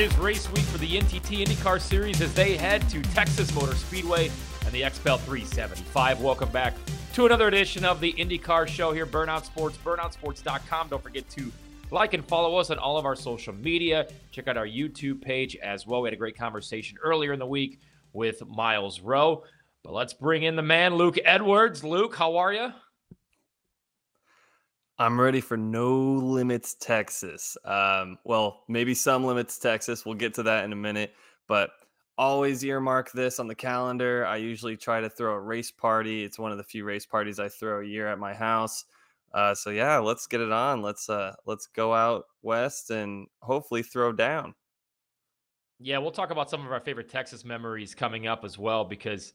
It is race week for the NTT IndyCar Series as they head to Texas Motor Speedway and the XPEL 375. Welcome back to another edition of the IndyCar Show here, Burnout Sports, burnoutsports.com. Don't forget to like and follow us on all of our social media. Check out our YouTube page as well. We had a great conversation earlier in the week with Myles Rowe. But let's bring in the man, Luke Edwards. Luke, how are you? I'm ready for No Limits Texas. Um, well, maybe some limits Texas. We'll get to that in a minute, but always earmark this on the calendar. I usually try to throw a race party. It's one of the few race parties I throw a year at my house. Uh, so yeah, let's get it on. Let's uh, let's go out west and hopefully throw down. Yeah, we'll talk about some of our favorite Texas memories coming up as well because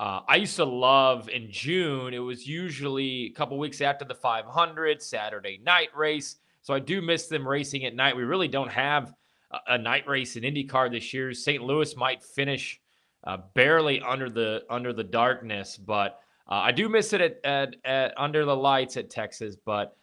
uh, I used to love in June. It was usually a couple weeks after the 500 Saturday night race. So I do miss them racing at night. We really don't have a, a night race in IndyCar this year. St. Louis might finish uh, barely under the under the darkness, but uh, I do miss it at, at, at, under the lights at Texas. But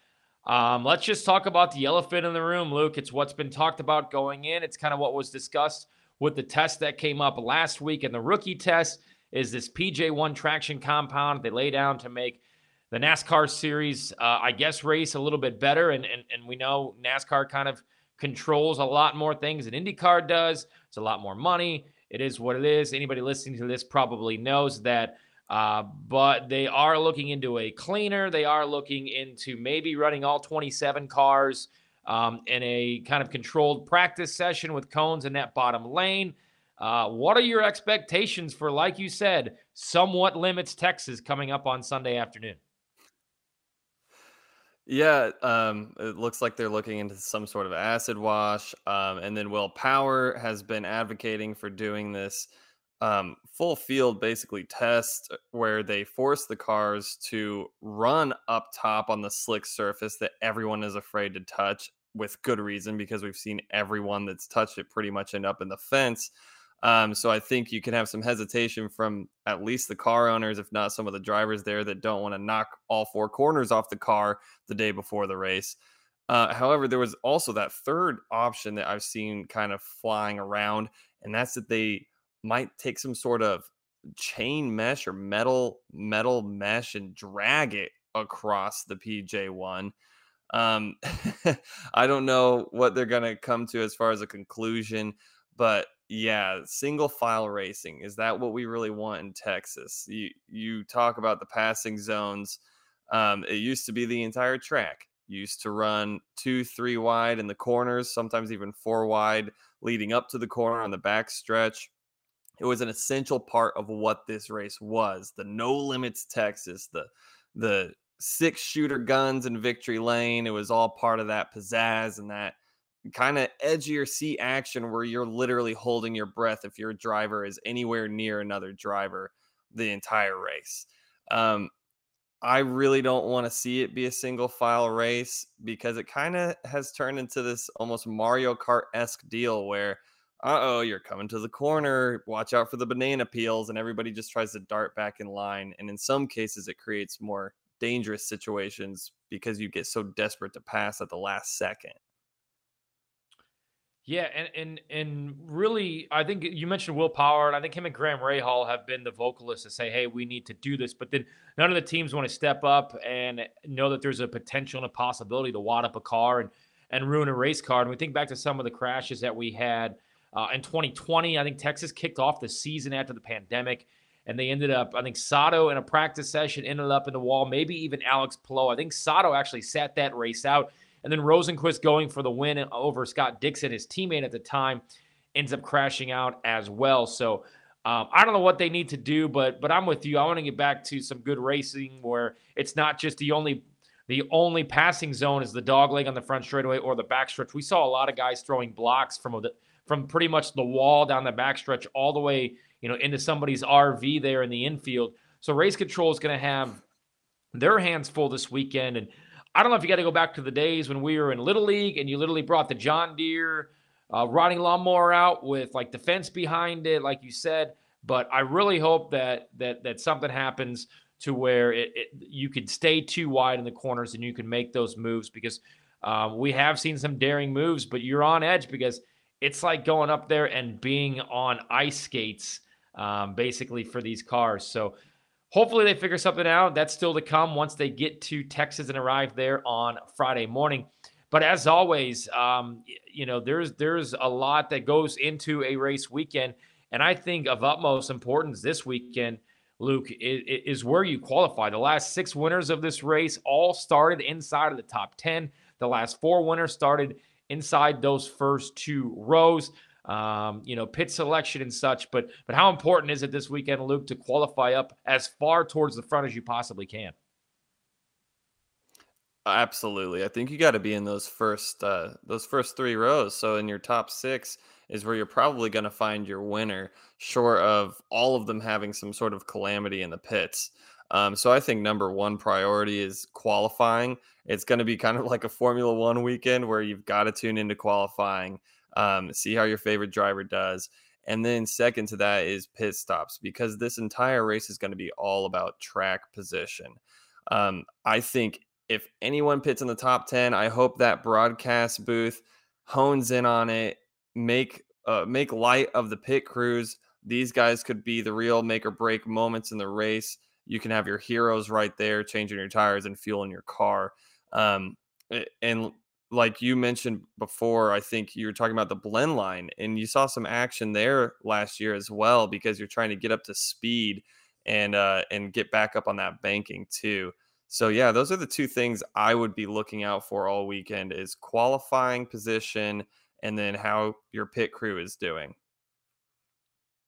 um, let's just talk about the elephant in the room, Luke. It's what's been talked about going in. It's kind of what was discussed with the test that came up last week and the rookie test is this PJ1 traction compound they lay down to make the NASCAR series, uh, I guess, race a little bit better. And, and, and we know NASCAR kind of controls a lot more things than IndyCar does. It's a lot more money. It is what it is. Anybody listening to this probably knows that. Uh, but they are looking into a cleaner. They are looking into maybe running all 27 cars um, in a kind of controlled practice session with cones in that bottom lane. Uh, what are your expectations for, like you said, somewhat limits Texas coming up on Sunday afternoon? Yeah, um, it looks like they're looking into some sort of acid wash. Um, and then Will Power has been advocating for doing this um, full field basically test where they force the cars to run up top on the slick surface that everyone is afraid to touch with good reason because we've seen everyone that's touched it pretty much end up in the fence. Um, so I think you can have some hesitation from at least the car owners, if not some of the drivers there that don't want to knock all four corners off the car the day before the race. Uh, however, there was also that third option that I've seen kind of flying around, and that's that they might take some sort of chain mesh or metal metal mesh and drag it across the PJ1. Um, I don't know what they're to come to as far as a conclusion, but yeah, single file racing. Is that what we really want in Texas? You you talk about the passing zones. Um, it used to be the entire track. used to run two, three wide in the corners, sometimes even four wide leading up to the corner on the back stretch. It was an essential part of what this race was. The no limits Texas, the the six shooter guns in victory lane. It was all part of that pizzazz and that kind of of your seat action where you're literally holding your breath if your driver is anywhere near another driver the entire race. Um, I really don't want to see it be a single file race because it kind of has turned into this almost Mario Kart esque deal where, uh oh, you're coming to the corner, watch out for the banana peels, and everybody just tries to dart back in line. And in some cases, it creates more dangerous situations because you get so desperate to pass at the last second. Yeah, and and and really, I think you mentioned Will Power, and I think him and Graham Rahal have been the vocalists to say, "Hey, we need to do this." But then none of the teams want to step up and know that there's a potential and a possibility to wad up a car and and ruin a race car. And we think back to some of the crashes that we had uh, in 2020. I think Texas kicked off the season after the pandemic, and they ended up. I think Sato in a practice session ended up in the wall. Maybe even Alex Palou. I think Sato actually sat that race out and then Rosenqvist going for the win over Scott Dixon, his teammate at the time, ends up crashing out as well. So um, I don't know what they need to do, but but I'm with you. I want to get back to some good racing where it's not just the only the only passing zone is the dog leg on the front straightaway or the backstretch. We saw a lot of guys throwing blocks from the from pretty much the wall down the backstretch all the way, you know, into somebody's RV there in the infield. So race control is going to have their hands full this weekend, and I don't know if you got to go back to the days when we were in Little League and you literally brought the John Deere uh, riding lawnmower out with like the fence behind it, like you said. But I really hope that that that something happens to where it, it you could stay too wide in the corners and you can make those moves because um, we have seen some daring moves, but you're on edge because it's like going up there and being on ice skates, um, basically for these cars. So hopefully they figure something out. That's still to come once they get to Texas and arrive there on Friday morning. But as always, um, you know, there's there's a lot that goes into a race weekend, and I think of utmost importance this weekend, Luke, is, is where you qualify. The last six winners of this race all started inside of the top ten. The last four winners started inside those first two rows. Um, you know, pit selection and such. But but how important is it this weekend, Luke, to qualify up as far towards the front as you possibly can? Absolutely. I think you got to be in those first uh those first 3 rows. So in your top 6 is where you're probably going to find your winner, short of all of them having some sort of calamity in the pits. Um, so I think number one priority is qualifying. It's going to be kind of like a Formula One weekend where you've got to tune into qualifying, um, see how your favorite driver does. And then, second to that is pit stops because this entire race is going to be all about track position. Um, I think if anyone pits in the top 10, I hope that broadcast booth hones in on it, make uh, make light of the pit crews. These guys could be the real make or break moments in the race. You can have your heroes right there, changing your tires and fueling your car. Um, and like you mentioned before, I think you were talking about the blend line, and you saw some action there last year as well because you're trying to get up to speed and uh, and get back up on that banking too. So yeah, those are the two things I would be looking out for all weekend is qualifying position and then how your pit crew is doing.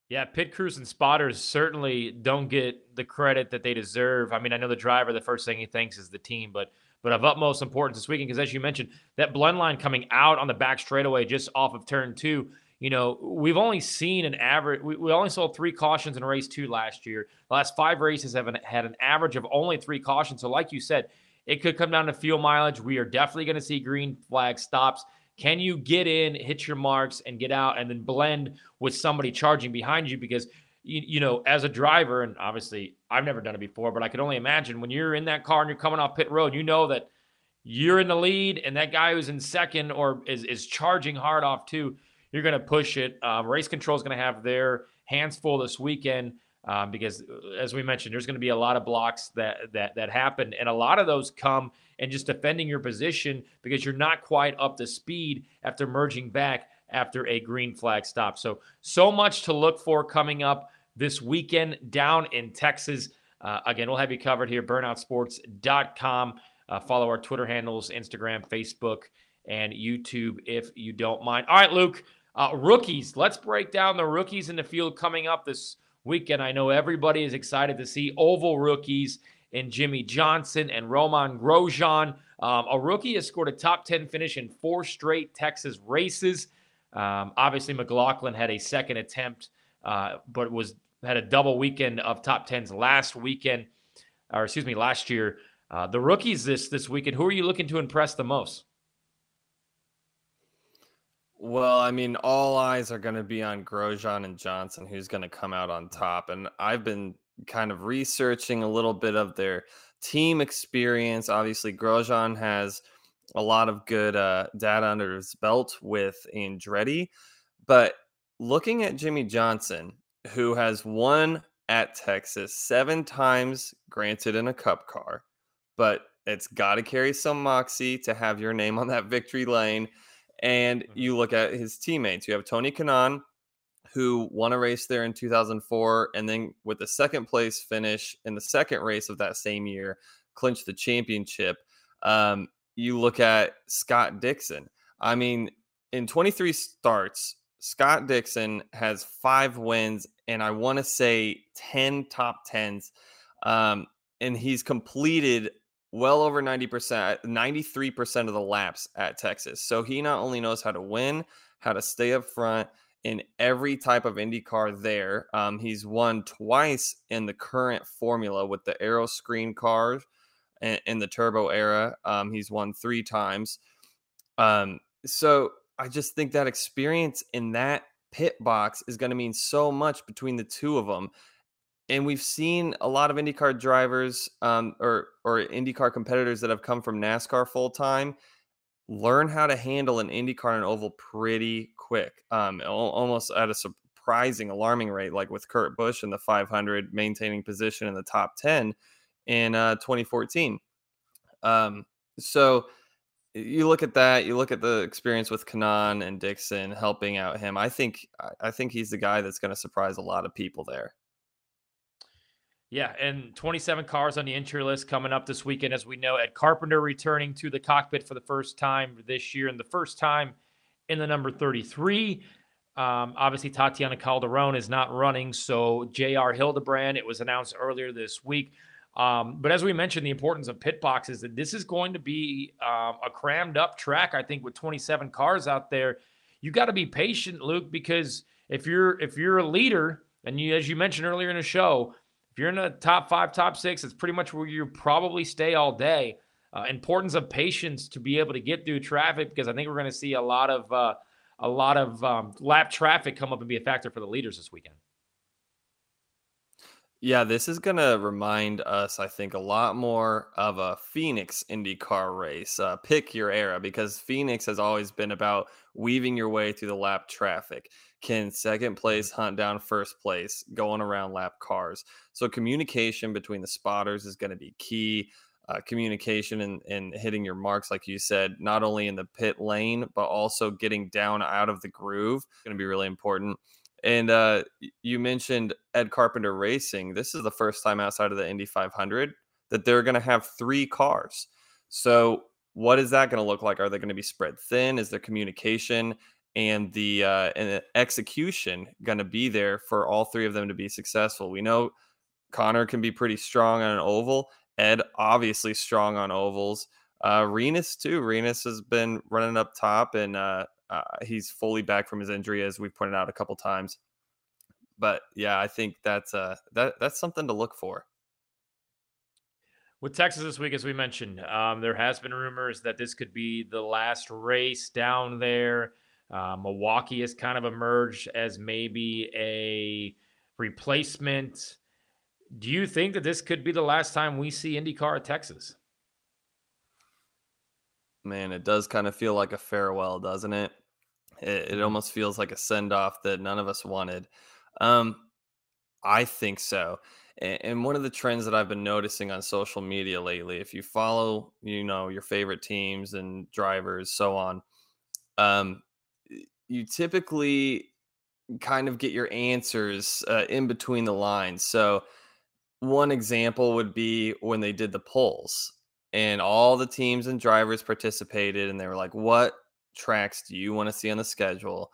Yeah, pit crews and spotters certainly don't get the credit that they deserve. I mean, I know the driver, the first thing he thinks is the team, but but of utmost importance this weekend because as you mentioned, that blend line coming out on the back straightaway just off of turn two you know, we've only seen an average, we, we only saw three cautions in race two last year. The last five races have an, had an average of only three cautions. So, like you said, it could come down to fuel mileage. We are definitely going to see green flag stops. Can you get in, hit your marks, and get out, and then blend with somebody charging behind you? Because you, you know, as a driver, and obviously I've never done it before, but I could only imagine when you're in that car and you're coming off pit road, you know that you're in the lead, and that guy who's in second or is is charging hard off too you're going to push it. Um, race control is going to have their hands full this weekend um, because, uh, as we mentioned, there's going to be a lot of blocks that that that happen, and a lot of those come and just defending your position because you're not quite up to speed after merging back after a green flag stop. So, so much to look for coming up this weekend down in Texas. Uh, again, we'll have you covered here, burnoutsports.com. Uh, follow our Twitter handles, Instagram, Facebook, and YouTube if you don't mind. All right, Luke, uh, rookies. Let's break down the rookies in the field coming up this weekend. I know everybody is excited to see oval rookies in Jimmie Johnson and Romain Grosjean. Um, a rookie has scored a top 10 finish in four straight Texas races. Um, obviously, McLaughlin had a second attempt, uh, but was had a double weekend of top tens last weekend, or excuse me, last year. Uh, the rookies this this weekend. Who are you looking to impress the most? Well, I mean, all eyes are going to be on Grosjean and Johnson, who's going to come out on top. And I've been kind of researching a little bit of their team experience. Obviously, Grosjean has a lot of good uh, data under his belt with Andretti. But looking at Jimmie Johnson, who has won at Texas seven times, granted in a cup car, but it's got to carry some moxie to have your name on that victory lane. And mm-hmm. you look at his teammates. You have Tony Kanaan, who won a race there in 2004, and then with the second place finish in the second race of that same year, clinched the championship. Um, you look at Scott Dixon. I mean, in 23 starts, Scott Dixon has five wins and I want to say 10 top tens. Um, and he's completed well over 90%, 93% of the laps at Texas. So he not only knows how to win, how to stay up front in every type of IndyCar there. Um, he's won twice in the current formula with the Aero Screen cars in, the turbo era. Um, he's won three times. Um, so I just think that experience in that pit box is going to mean so much between the two of them and we've seen a lot of IndyCar drivers um, or or IndyCar competitors that have come from NASCAR full time learn how to handle an IndyCar and oval pretty quick, um, almost at a surprising, alarming rate, like with Kurt Busch in the 500, maintaining position in the top 10 in uh, 2014. Um, so you look at that, you look at the experience with Kanaan and Dixon helping out him. I think I think he's the guy that's going to surprise a lot of people there. Yeah, and 27 cars on the entry list coming up this weekend, as we know. Ed Carpenter returning to the cockpit for the first time this year, and the first time in the number 33. Um, obviously, Tatiana Calderon is not running, so J.R. Hildebrand. It was announced earlier this week. Um, but as we mentioned, the importance of pit boxes that this is going to be uh, a crammed up track. I think with 27 cars out there, you got to be patient, Luke, because if you're if you're a leader, and you, as you mentioned earlier in the show, if you're in the top five, top six, it's pretty much where you probably stay all day. Uh, importance of patience to be able to get through traffic because I think we're going to see a lot of uh, a lot of um, lap traffic come up and be a factor for the leaders this weekend. Yeah, this is going to remind us, I think, a lot more of a Phoenix IndyCar race. Uh, pick your era because Phoenix has always been about weaving your way through the lap traffic. Can second mm-hmm. place hunt down first place going around lap cars? So, communication between the spotters is going to be key. Uh, communication and, and hitting your marks, like you said, not only in the pit lane, but also getting down out of the groove, is going to be really important. And uh, you mentioned Ed Carpenter Racing. This is the first time outside of the Indy 500 that they're going to have three cars. So, what is that going to look like? Are they going to be spread thin? Is there communication and the uh, and the execution going to be there for all three of them to be successful? We know Conor can be pretty strong on an oval. Ed obviously strong on ovals. Uh, Rinus too. Rinus has been running up top, and uh, uh, he's fully back from his injury, as we've pointed out a couple times. But yeah, I think that's uh that that's something to look for. With Texas this week, as we mentioned, um, there has been rumors that this could be the last race down there. Uh, Milwaukee has kind of emerged as maybe a replacement. Do you think that this could be the last time we see IndyCar at Texas? Man, it does kind of feel like a farewell, doesn't it? It, it mm-hmm. almost feels like a send off that none of us wanted. Um, I think so. And, and one of the trends that I've been noticing on social media lately, if you follow, you know, your favorite teams and drivers, so on, um, you typically kind of get your answers uh, in between the lines. So, one example would be when they did the polls and all the teams and drivers participated and they were like what tracks do you want to see on the schedule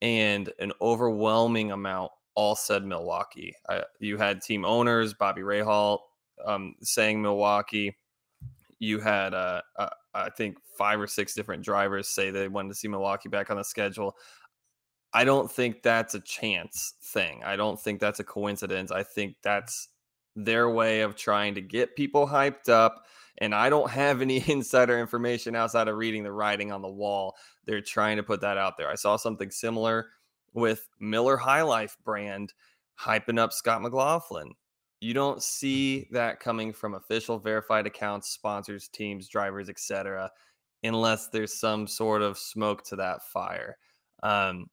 and an overwhelming amount all said milwaukee. I, you had team owners bobby rahal um, saying milwaukee. You had uh, uh, i think five or six different drivers say they wanted to see milwaukee back on the schedule. I don't think that's a chance thing. I don't think that's a coincidence. I think that's their way of trying to get people hyped up and I don't have any insider information outside of reading the writing on the wall. They're trying to put that out there. I saw something similar with Miller High Life brand hyping up Scott McLaughlin. You don't see mm-hmm. that coming from official verified accounts, sponsors, teams, drivers, etc., unless there's some sort of smoke to that fire. Um,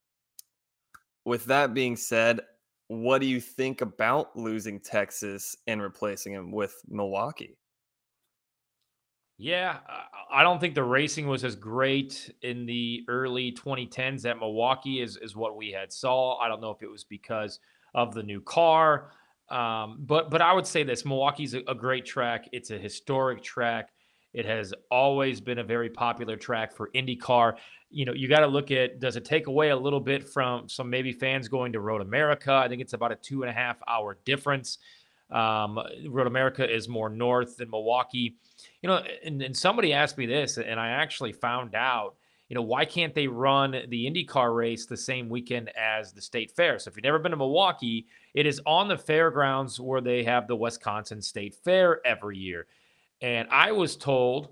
with that being said, what do you think about losing Texas and replacing him with Milwaukee? Yeah, I don't think the racing was as great in the early 2010s at Milwaukee as, as what we had saw. I don't know if it was because of the new car, um, but but I would say this: Milwaukee's a, a great track. It's a historic track. It has always been a very popular track for IndyCar. You know, you got to look at does it take away a little bit from some maybe fans going to Road America? I think it's about a two and a half hour difference. Um, Road America is more north than Milwaukee. You know, and, and somebody asked me this, and I actually found out, you know, why can't they run the IndyCar race the same weekend as the state fair? So if you've never been to Milwaukee, it is on the fairgrounds where they have the Wisconsin State Fair every year. And I was told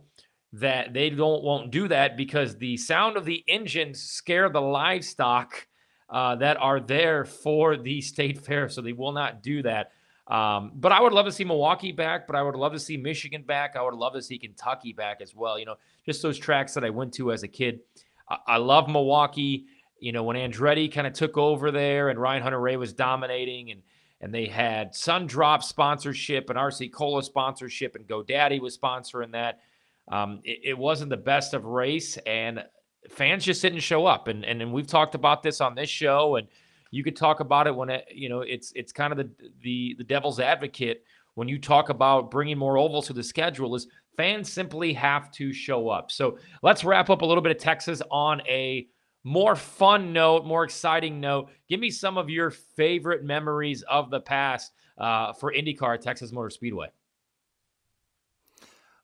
that they don't won't do that because the sound of the engines scare the livestock uh, that are there for the state fair, so they will not do that. Um, but I would love to see Milwaukee back, but I would love to see Michigan back. I would love to see Kentucky back as well. You know, just those tracks that I went to as a kid. I, I love Milwaukee. You know, when Andretti kind of took over there and Ryan Hunter-Reay was dominating and and they had Sun Drop sponsorship and RC Cola sponsorship and GoDaddy was sponsoring that. Um, it, it, wasn't the best of race and fans just didn't show up. And, and, and we've talked about this on this show and you could talk about it when it, you know, it's, it's kind of the, the, the devil's advocate when you talk about bringing more ovals to the schedule is fans simply have to show up. So let's wrap up a little bit of Texas on a more fun note, more exciting note. Give me some of your favorite memories of the past uh, for IndyCar Texas Motor Speedway.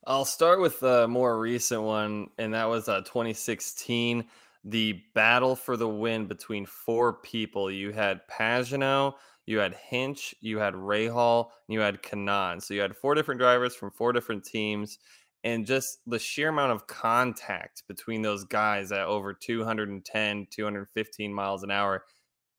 I'll start with the more recent one, and that was uh, 2016. The battle for the win between four people. You had Pagenaud, you had Hinch, you had Rahal, and you had Kanaan. So you had four different drivers from four different teams and just the sheer amount of contact between those guys at over 210 215 miles an hour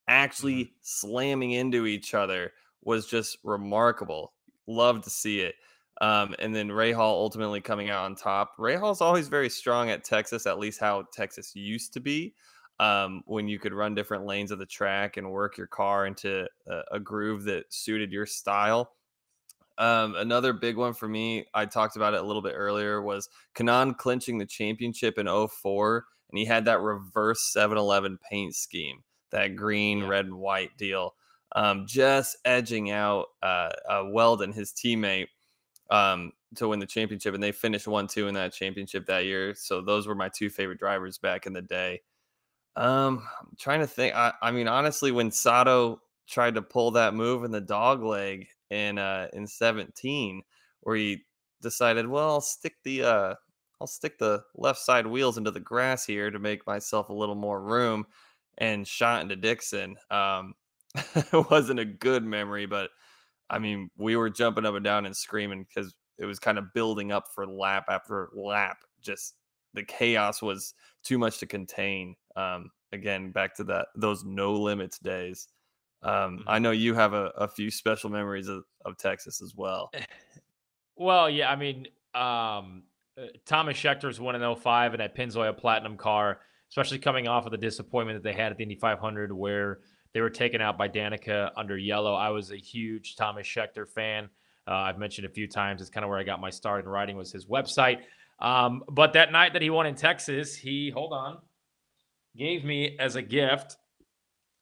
actually mm-hmm. slamming into each other was just remarkable love to see it um, and then Rahal ultimately coming out on top. Rahal's always very strong at Texas, at least how Texas used to be. Um, when you could run different lanes of the track and work your car into a, a groove that suited your style. Um, another big one for me, I talked about it a little bit earlier, was Kanaan clinching the championship in 04. And he had that reverse 7 Eleven paint scheme, that green, yeah. red, and white deal, um, just edging out uh, uh, Weldon, his teammate, um, to win the championship. And they finished 1 2 in that championship that year. So those were my two favorite drivers back in the day. Um, I'm trying to think. I, I mean, honestly, when Sato tried to pull that move in the dog leg in uh in 17 where he decided, well, I'll stick the uh I'll stick the left side wheels into the grass here to make myself a little more room and shot into Dixon. Um it wasn't a good memory, but I mean, we were jumping up and down and screaming because it was kind of building up for lap after lap. Just the chaos was too much to contain. Um, again, back to that those no limits days. Um, I mm-hmm. know you have a, a few special memories of, of, Texas as well. Well, yeah, I mean, um, uh, Tomas Scheckter's one in 05 in that Pennzoil Platinum car, especially coming off of the disappointment that they had at the Indy 500 where they were taken out by Danica under yellow. I was a huge Tomas Scheckter fan. Uh, I've mentioned a few times. It's kind of where I got my start in writing was his website. Um, but that night that he won in Texas, he hold on, gave me as a gift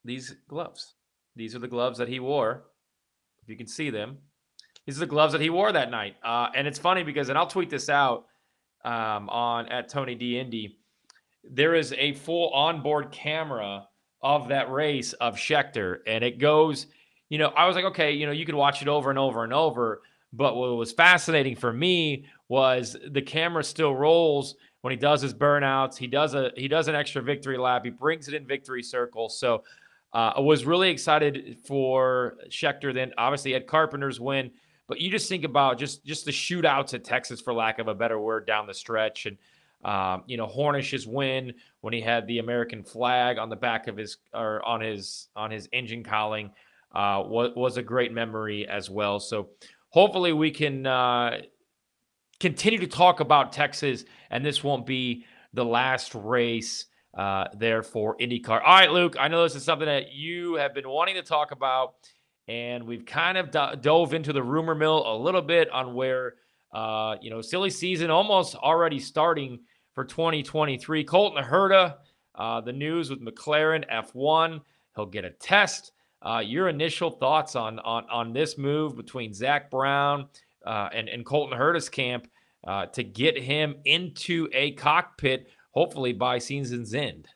these gloves. These are the gloves that he wore. If you can see them, these are the gloves that he wore that night. Uh, and it's funny because, and I'll tweet this out um, on at Tony D Indy. There is a full onboard camera of that race of Scheckter, and it goes. You know, I was like, okay, you know, you could watch it over and over and over. But what was fascinating for me was the camera still rolls when he does his burnouts. He does a he does an extra victory lap. He brings it in victory circle. So uh, I was really excited for Scheckter. Then obviously Ed Carpenter's win, but you just think about just just the shootouts at Texas, for lack of a better word, down the stretch, and um, you know Hornish's win when he had the American flag on the back of his or on his on his engine cowling uh, was was a great memory as well. So hopefully we can uh, continue to talk about Texas, and this won't be the last race uh, there for IndyCar. All right, Luke, I know this is something that you have been wanting to talk about, and we've kind of do- dove into the rumor mill a little bit on where, uh, you know, silly season almost already starting for 2023. Colton Herta, uh, the news with McLaren F1, he'll get a test. Uh, your initial thoughts on on on this move between Zak Brown uh, and and Colton Herta's camp uh, to get him into a cockpit hopefully by season's end.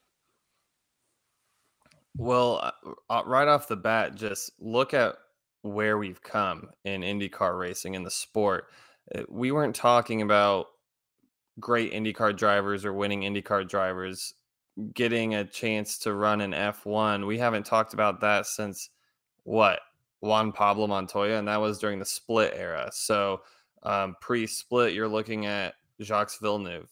Well, uh, uh, right off the bat, just look at where we've come in IndyCar racing in the sport. We weren't talking about great IndyCar drivers or winning IndyCar drivers getting a chance to run an F1. We haven't talked about that since what? Juan Pablo Montoya, and that was during the split era. So, um, pre split, you're looking at Jacques Villeneuve,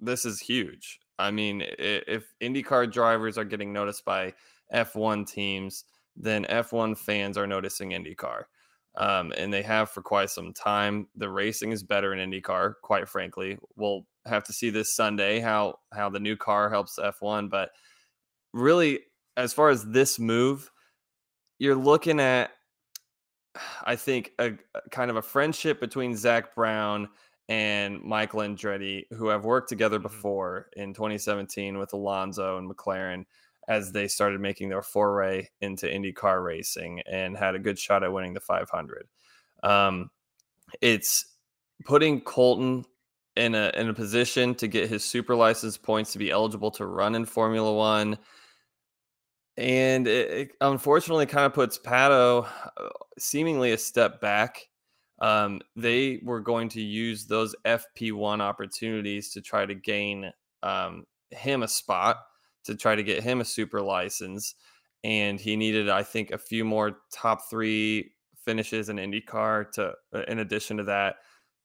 this is huge. I mean, if IndyCar drivers are getting noticed by F1 teams, then F1 fans are noticing IndyCar. Um, and they have for quite some time. The racing is better in IndyCar, quite frankly. We'll have to see this Sunday how how the new car helps F1, but really, as far as this move, you're looking at, I think, a, a kind of a friendship between Zak Brown and Michael Andretti, who have worked together Mm-hmm. before in 2017 with Alonso and McLaren as they started making their foray into IndyCar racing and had a good shot at winning the 500. Um, it's putting Colton in a in a position to get his super license points to be eligible to run in Formula One. And it, it unfortunately kind of puts Pato uh, seemingly a step back. Um, they were going to use those FP1 opportunities to try to gain um, him a spot, to try to get him a super license. And he needed, I think, a few more top three finishes in IndyCar to, uh, in addition to that.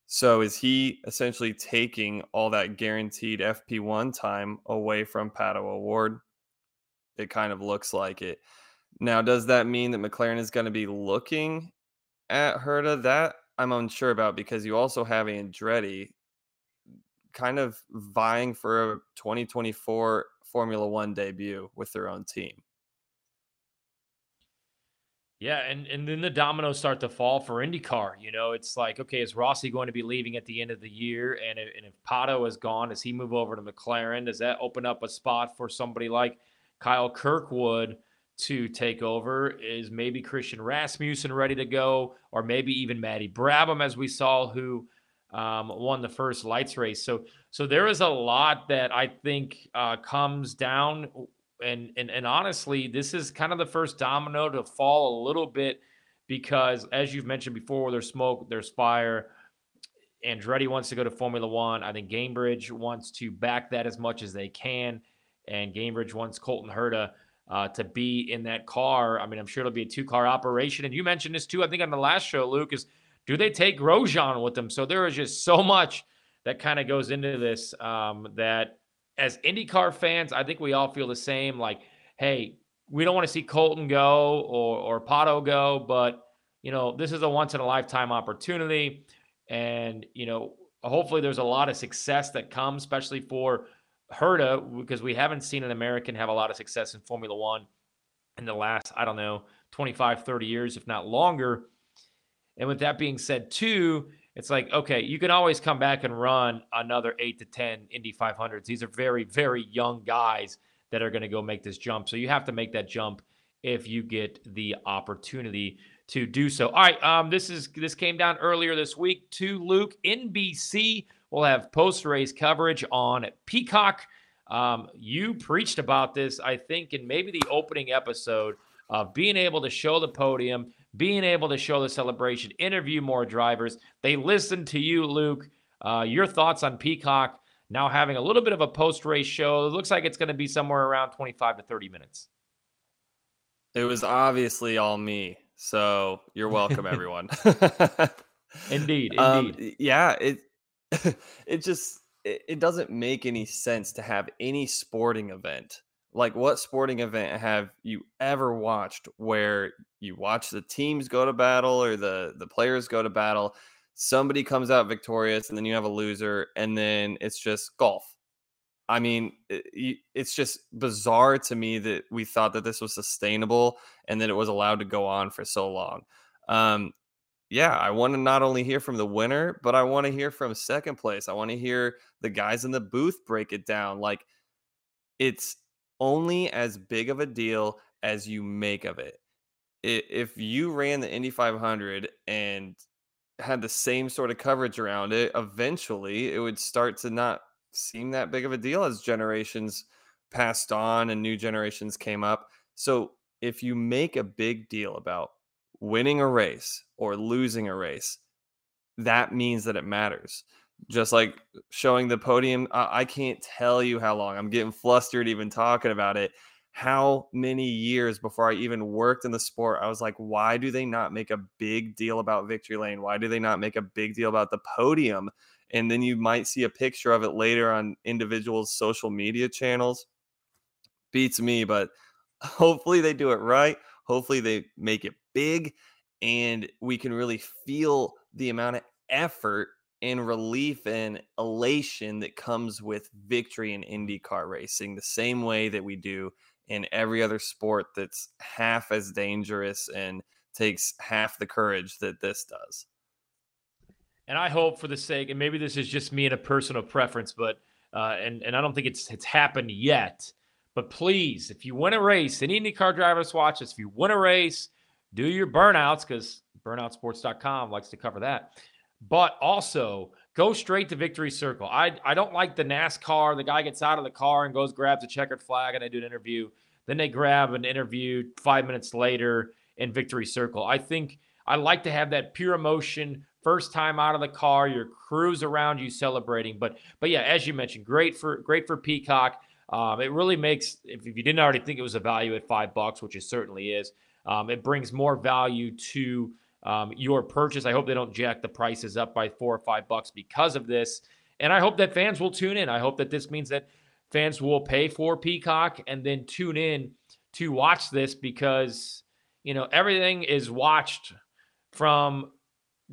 So is he essentially taking all that guaranteed FP1 time away from Pato O'Ward? It kind of looks like it. Now, does that mean that McLaren is going to be looking at Herta? That I'm unsure about because you also have Andretti kind of vying for a 2024 Formula One debut with their own team. Yeah, and and then the dominoes start to fall for IndyCar. You know, it's like, okay, is Rossi going to be leaving at the end of the year? And if, and if Pato is gone, does he move over to McLaren? Does that open up a spot for somebody like Kyle Kirkwood to take over? Is maybe Christian Rasmussen ready to go, or maybe even Maddie Brabham, as we saw, who um, won the first lights race. So, so there is a lot that I think uh, comes down and, and and honestly, this is kind of the first domino to fall a little bit because, as you've mentioned before, there's smoke, there's fire. Andretti wants to go to Formula One. I think Gainbridge wants to back that as much as they can, and Gainbridge wants Colton Herta uh, to be in that car. I mean, I'm sure it'll be a two-car operation. And you mentioned this too, I think on the last show, Luke, is do they take Grosjean with them? So there is just so much that kind of goes into this um, that as IndyCar fans, I think we all feel the same. Like, hey, we don't want to see Colton go or or Pato go, but you know, this is a once in a lifetime opportunity, and you know, hopefully, there's a lot of success that comes, especially for Herta, because we haven't seen an American have a lot of success in Formula One in the last, I don't know, 25, 30 years, if not longer. And with that being said, too, it's like, okay, you can always come back and run another eight to 10 Indy 500s. These are very, very young guys that are going to go make this jump. So you have to make that jump if you get the opportunity to do so. All right, um, this is this came down earlier this week to Luke. NBC will have post race coverage on Peacock. Um, you preached about this, I think, in maybe the opening episode of being able to show the podium, being able to show the celebration, interview more drivers. They listened to you, Luke. Uh, your thoughts on Peacock now having a little bit of a post race show? It looks like it's going to be somewhere around 25 to 30 minutes. It was obviously all me. So you're welcome, everyone. indeed, indeed. Um, yeah, it it just it, it doesn't make any sense to have any sporting event. Like what sporting event have you ever watched where you watch the teams go to battle or the the players go to battle, somebody comes out victorious and then you have a loser and then it's just golf. I mean, it, it's just bizarre to me that we thought that this was sustainable and that it was allowed to go on for so long. Um, yeah, I want to not only hear from the winner, but I want to hear from second place. I want to hear the guys in the booth break it down. Like it's only as big of a deal as you make of it. If you ran the Indy 500 and had the same sort of coverage around it, eventually it would start to not seem that big of a deal as generations passed on and new generations came up. So if you make a big deal about winning a race or losing a race, that means that it matters. Just like showing the podium, I can't tell you how long I'm getting flustered even talking about it. How many years before I even worked in the sport, I was like, why do they not make a big deal about victory lane? Why do they not make a big deal about the podium? And then you might see a picture of it later on individuals' social media channels. Beats me, but hopefully they do it right. Hopefully they make it big and we can really feel the amount of effort and relief and elation that comes with victory in IndyCar racing, the same way that we do in every other sport that's half as dangerous and takes half the courage that this does. And I hope for the sake, and maybe this is just me and a personal preference, but uh, and and I don't think it's it's happened yet. But please, if you win a race, any IndyCar drivers watch this. If you win a race, do your burnouts because burnoutsports.com likes to cover that but also go straight to victory circle. I I don't like the NASCAR. The guy gets out of the car and goes grabs a checkered flag and they do an interview. Then they grab an interview five minutes later in victory circle. I think I like to have that pure emotion. First time out of the car, your crew's around you celebrating. But but yeah, as you mentioned, great for great for Peacock. Um, it really makes if, if you didn't already think it was a value at five bucks, which it certainly is, um, it brings more value to um, your purchase. I hope they don't jack the prices up by four or five bucks because of this. And I hope that fans will tune in. I hope that this means that fans will pay for Peacock and then tune in to watch this because, you know, everything is watched from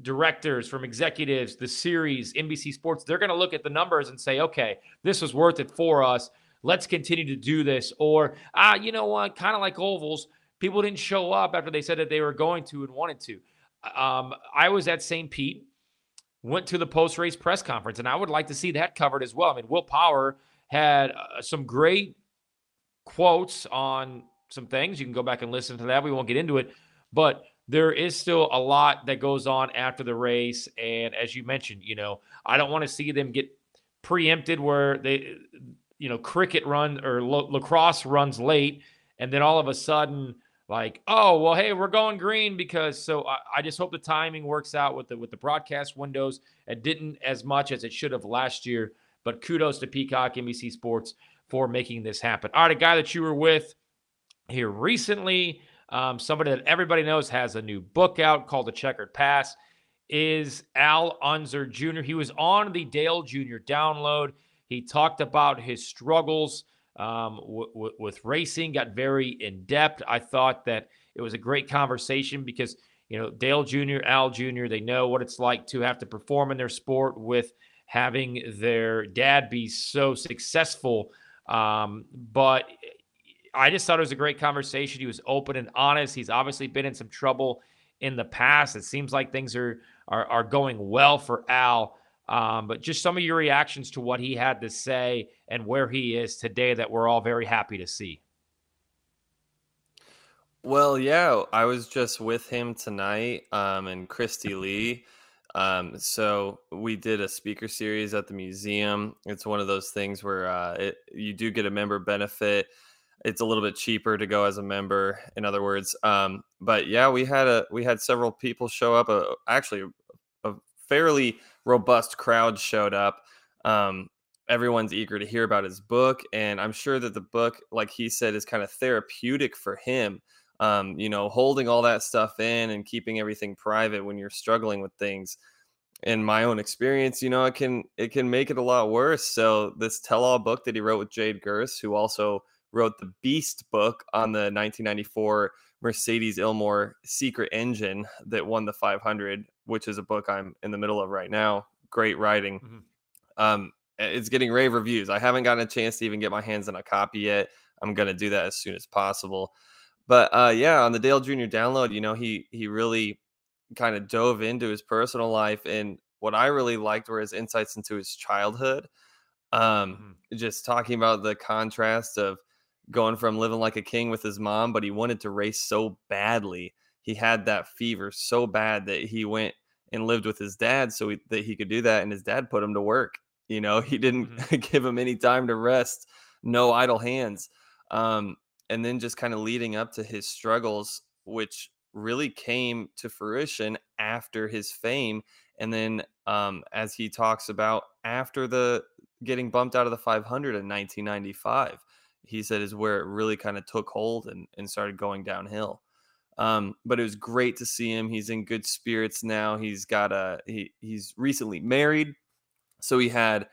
directors, from executives, the series, NBC Sports. They're going to look at the numbers and say, okay, this was worth it for us. Let's continue to do this. Or, ah, you know what? Kind of like ovals, people didn't show up after they said that they were going to and wanted to. Um, I was at St. Pete, went to the post race press conference, and I would like to see that covered as well. I mean, Will Power had uh, some great quotes on some things. You can go back and listen to that. We won't get into it, but there is still a lot that goes on after the race. And as you mentioned, you know, I don't want to see them get preempted where they, you know, cricket run or lacrosse runs late, and then all of a sudden like, oh well, hey, we're going green because so I, I, just hope the timing works out with the with the broadcast windows. It didn't as much as it should have last year, but kudos to Peacock NBC Sports for making this happen. All right, a guy that you were with here recently, um, somebody that everybody knows has a new book out called The Checkered Pass, is Al Unser Jr. He was on the Dale Jr. download. He talked about his struggles um, w- w- with racing, got very in depth. I thought that it was a great conversation because, you know, Dale Jr., Al Jr., they know what it's like to have to perform in their sport with having their dad be so successful. Um, but I just thought it was a great conversation. He was open and honest. He's obviously been in some trouble in the past. It seems like things are are, are going well for Al. Um, but just some of your reactions to what he had to say and where he is today that we're all very happy to see. Well, yeah, I was just with him tonight um, and Christy Lee. Um, so we did a speaker series at the museum. It's one of those things where uh, it, you do get a member benefit. It's a little bit cheaper to go as a member, in other words. Um, but yeah, we had a we had several people show up. Uh, actually, fairly robust crowd showed up. Um, everyone's eager to hear about his book, and I'm sure that the book, like he said, is kind of therapeutic for him. Um, you know, holding all that stuff in and keeping everything private when you're struggling with things. In my own experience, you know, it can it can make it a lot worse. So this tell-all book that he wrote with Jade Gurss, who also wrote the Beast book on the 1994 Mercedes Ilmor Secret Engine that won the 500, which is a book I'm in the middle of right now. Great writing. Mm-hmm. Um, it's getting rave reviews. I haven't gotten a chance to even get my hands on a copy yet. I'm gonna do that as soon as possible. But uh, yeah, on the Dale Jr. download, you know, he he really kind of dove into his personal life, and what I really liked were his insights into his childhood. Um, mm-hmm. just talking about the contrast of going from living like a king with his mom, but he wanted to race so badly. He had that fever so bad that he went and lived with his dad so he, that he could do that. And his dad put him to work. You know, he didn't mm-hmm. give him any time to rest, no idle hands. Um, and then just kind of leading up to his struggles, which really came to fruition after his fame. And then, um, as he talks about after the getting bumped out of the 500 in 1995, he said is where it really kind of took hold and, and started going downhill. Um, but it was great to see him. He's in good spirits now. He's got a he he's recently married, so he had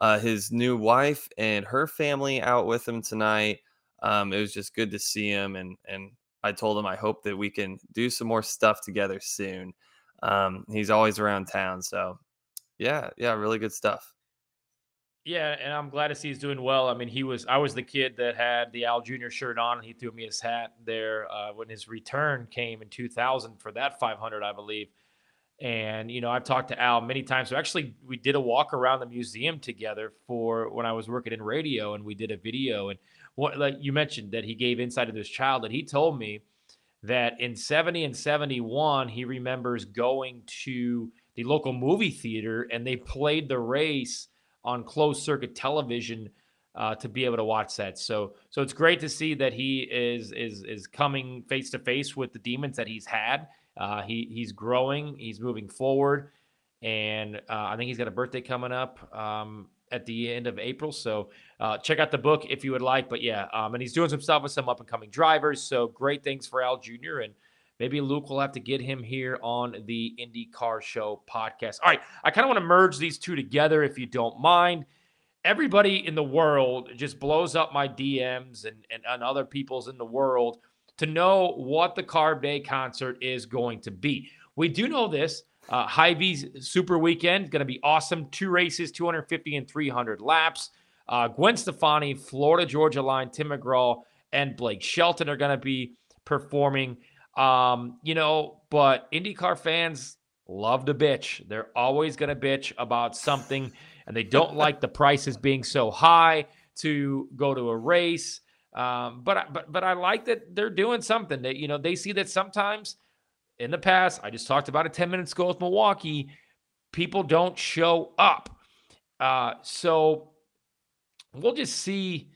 uh, his new wife and her family out with him tonight. Um, it was just good to see him, and and I told him I hope that we can do some more stuff together soon. Um, he's always around town, so yeah, yeah, really good stuff. Yeah, and I'm glad to see he's doing well. I mean, he was I was the kid that had the Al Jr. shirt on, and he threw me his hat there uh, when his return came in 2000 for that 500, I believe. And you know, I've talked to Al many times. So actually, we did a walk around the museum together for when I was working in radio, and we did a video. And what like you mentioned that he gave insight to this child that he told me that in 70 and 71 he remembers going to the local movie theater and they played the race on closed circuit television uh, to be able to watch that. So so it's great to see that he is is is coming face to face with the demons that he's had. Uh, he he's growing. He's moving forward, and uh, I think he's got a birthday coming up um, at the end of April. So uh, check out the book if you would like. But yeah, um, and he's doing some stuff with some up and coming drivers. So great things for Al Jr. and maybe Luke will have to get him here on the Indy Car Show podcast. All right, I kind of want to merge these two together if you don't mind. Everybody in the world just blows up my DMs and, and, and other people's in the world to know what the Carb Day concert is going to be. We do know this. Uh, Hy-Vee's Super Weekend going to be awesome. Two races, 250 and 300 laps. Uh, Gwen Stefani, Florida Georgia Line, Tim McGraw, and Blake Shelton are going to be performing. Um, you know, but IndyCar fans love to bitch. They're always going to bitch about something, and they don't like the prices being so high to go to a race. Um, but but but I like that they're doing something. That you know they see that sometimes in the past. I just talked about it ten minutes ago with Milwaukee. People don't show up, uh, so we'll just see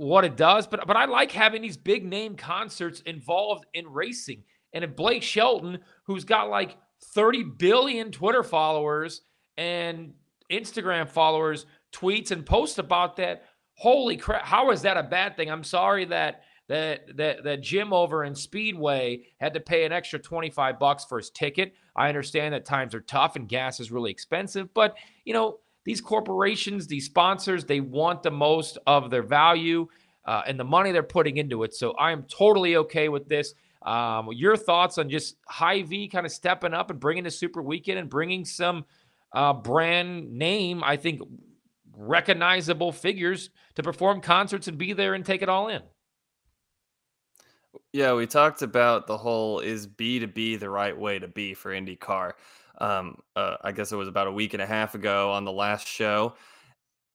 what it does. But but I like having these big name concerts involved in racing. And if Blake Shelton, who's got like 30 billion Twitter followers and Instagram followers, tweets and posts about that, holy crap! How is that a bad thing? I'm sorry that that that that Jim over in Speedway had to pay an extra 25 bucks for his ticket. I understand that times are tough and gas is really expensive, but you know these corporations, these sponsors, they want the most of their value uh, and the money they're putting into it. So I am totally okay with this. Um, your thoughts on just Hy-Vee kind of stepping up and bringing the Super Weekend and bringing some uh, brand name, I think, recognizable figures to perform concerts and be there and take it all in. Yeah, we talked about the whole is B2B the right way to be for IndyCar um, uh, I guess it was about a week and a half ago on the last show.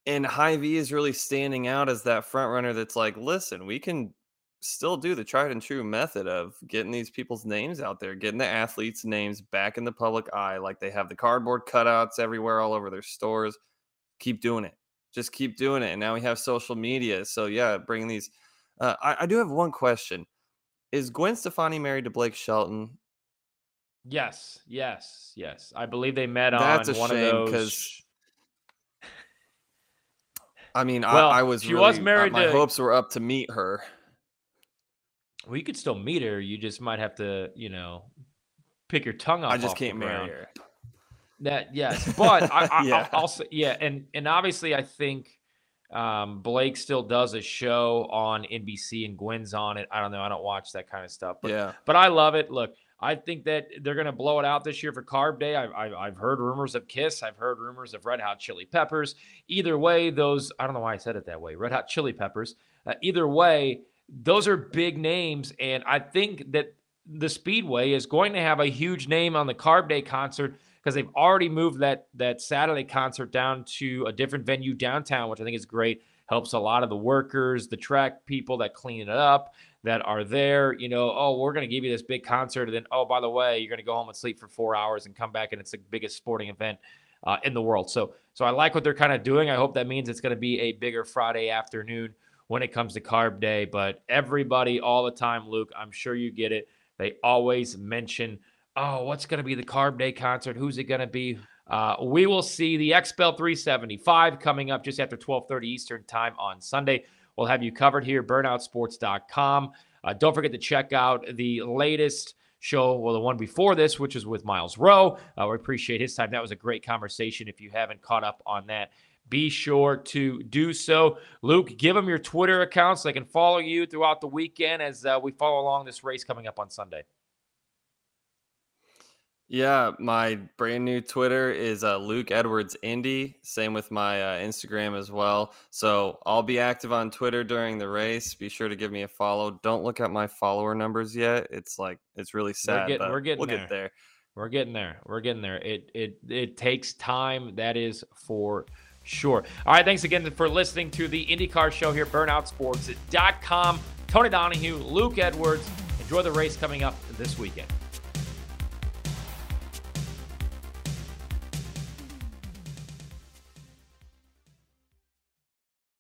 And Hy-Vee is really standing out as that front runner that's like, listen, we can still do the tried and true method of getting these people's names out there, getting the athletes' names back in the public eye. Like they have the cardboard cutouts everywhere, all over their stores. Keep doing it. Just keep doing it. And now we have social media. So, yeah, bringing these. Uh, I, I do have one question. Is Gwen Stefani married to Blake Shelton? Yes, yes, yes. I believe they met That's on one of because those. I mean, Well, I, I was she really, was uh, married my to- hopes were up to meet her. Well, you could still meet her. You just might have to, you know, pick your tongue off. I just can't marry her. That yes, but I, I, Yeah. I'll, I'll say yeah, and and obviously I think um, Blake still does a show on NBC and Gwen's on it. I don't know. I don't watch that kind of stuff, but Yeah. but I love it. Look, I think that they're going to blow it out this year for Carb Day. I've, I've, I've heard rumors of Kiss. I've heard rumors of Red Hot Chili Peppers. Either way, those, I don't know why I said it that way, Red Hot Chili Peppers. Uh, either way, those are big names. And I think that the Speedway is going to have a huge name on the Carb Day concert because they've already moved that, that Saturday concert down to a different venue downtown, which I think is great. Helps a lot of the workers, the track people that clean it up that are there, you know, oh, we're going to give you this big concert. And then, oh, by the way, you're going to go home and sleep for four hours and come back and it's the biggest sporting event uh, in the world. So, so I like what they're kind of doing. I hope that means it's going to be a bigger Friday afternoon when it comes to carb day. But everybody all the time, Luke, I'm sure you get it. They always mention, oh, what's going to be the carb day concert? Who's it going to be? Uh, we will see the XPEL 375 coming up just after 12:30 Eastern time on Sunday. We'll have you covered here, burnoutsports.com. Uh, don't forget to check out the latest show, well, the one before this, which is with Myles Rowe. Uh, we appreciate his time. That was a great conversation. If you haven't caught up on that, be sure to do so. Luke, give them your Twitter account so they can follow you throughout the weekend as uh, we follow along this race coming up on Sunday. Yeah, my brand new Twitter is uh, Luke Edwards Indy. Same with my uh, Instagram as well. So I'll be active on Twitter during the race. Be sure to give me a follow. Don't look at my follower numbers yet. It's like it's really sad. We're getting, we're getting we'll there. get there. We're getting there. We're getting there. It it it takes time. That is for sure. All right. Thanks again for listening to the IndyCar show here, burnoutsports.com. Tony Donahue, Luke Edwards. Enjoy the race coming up this weekend.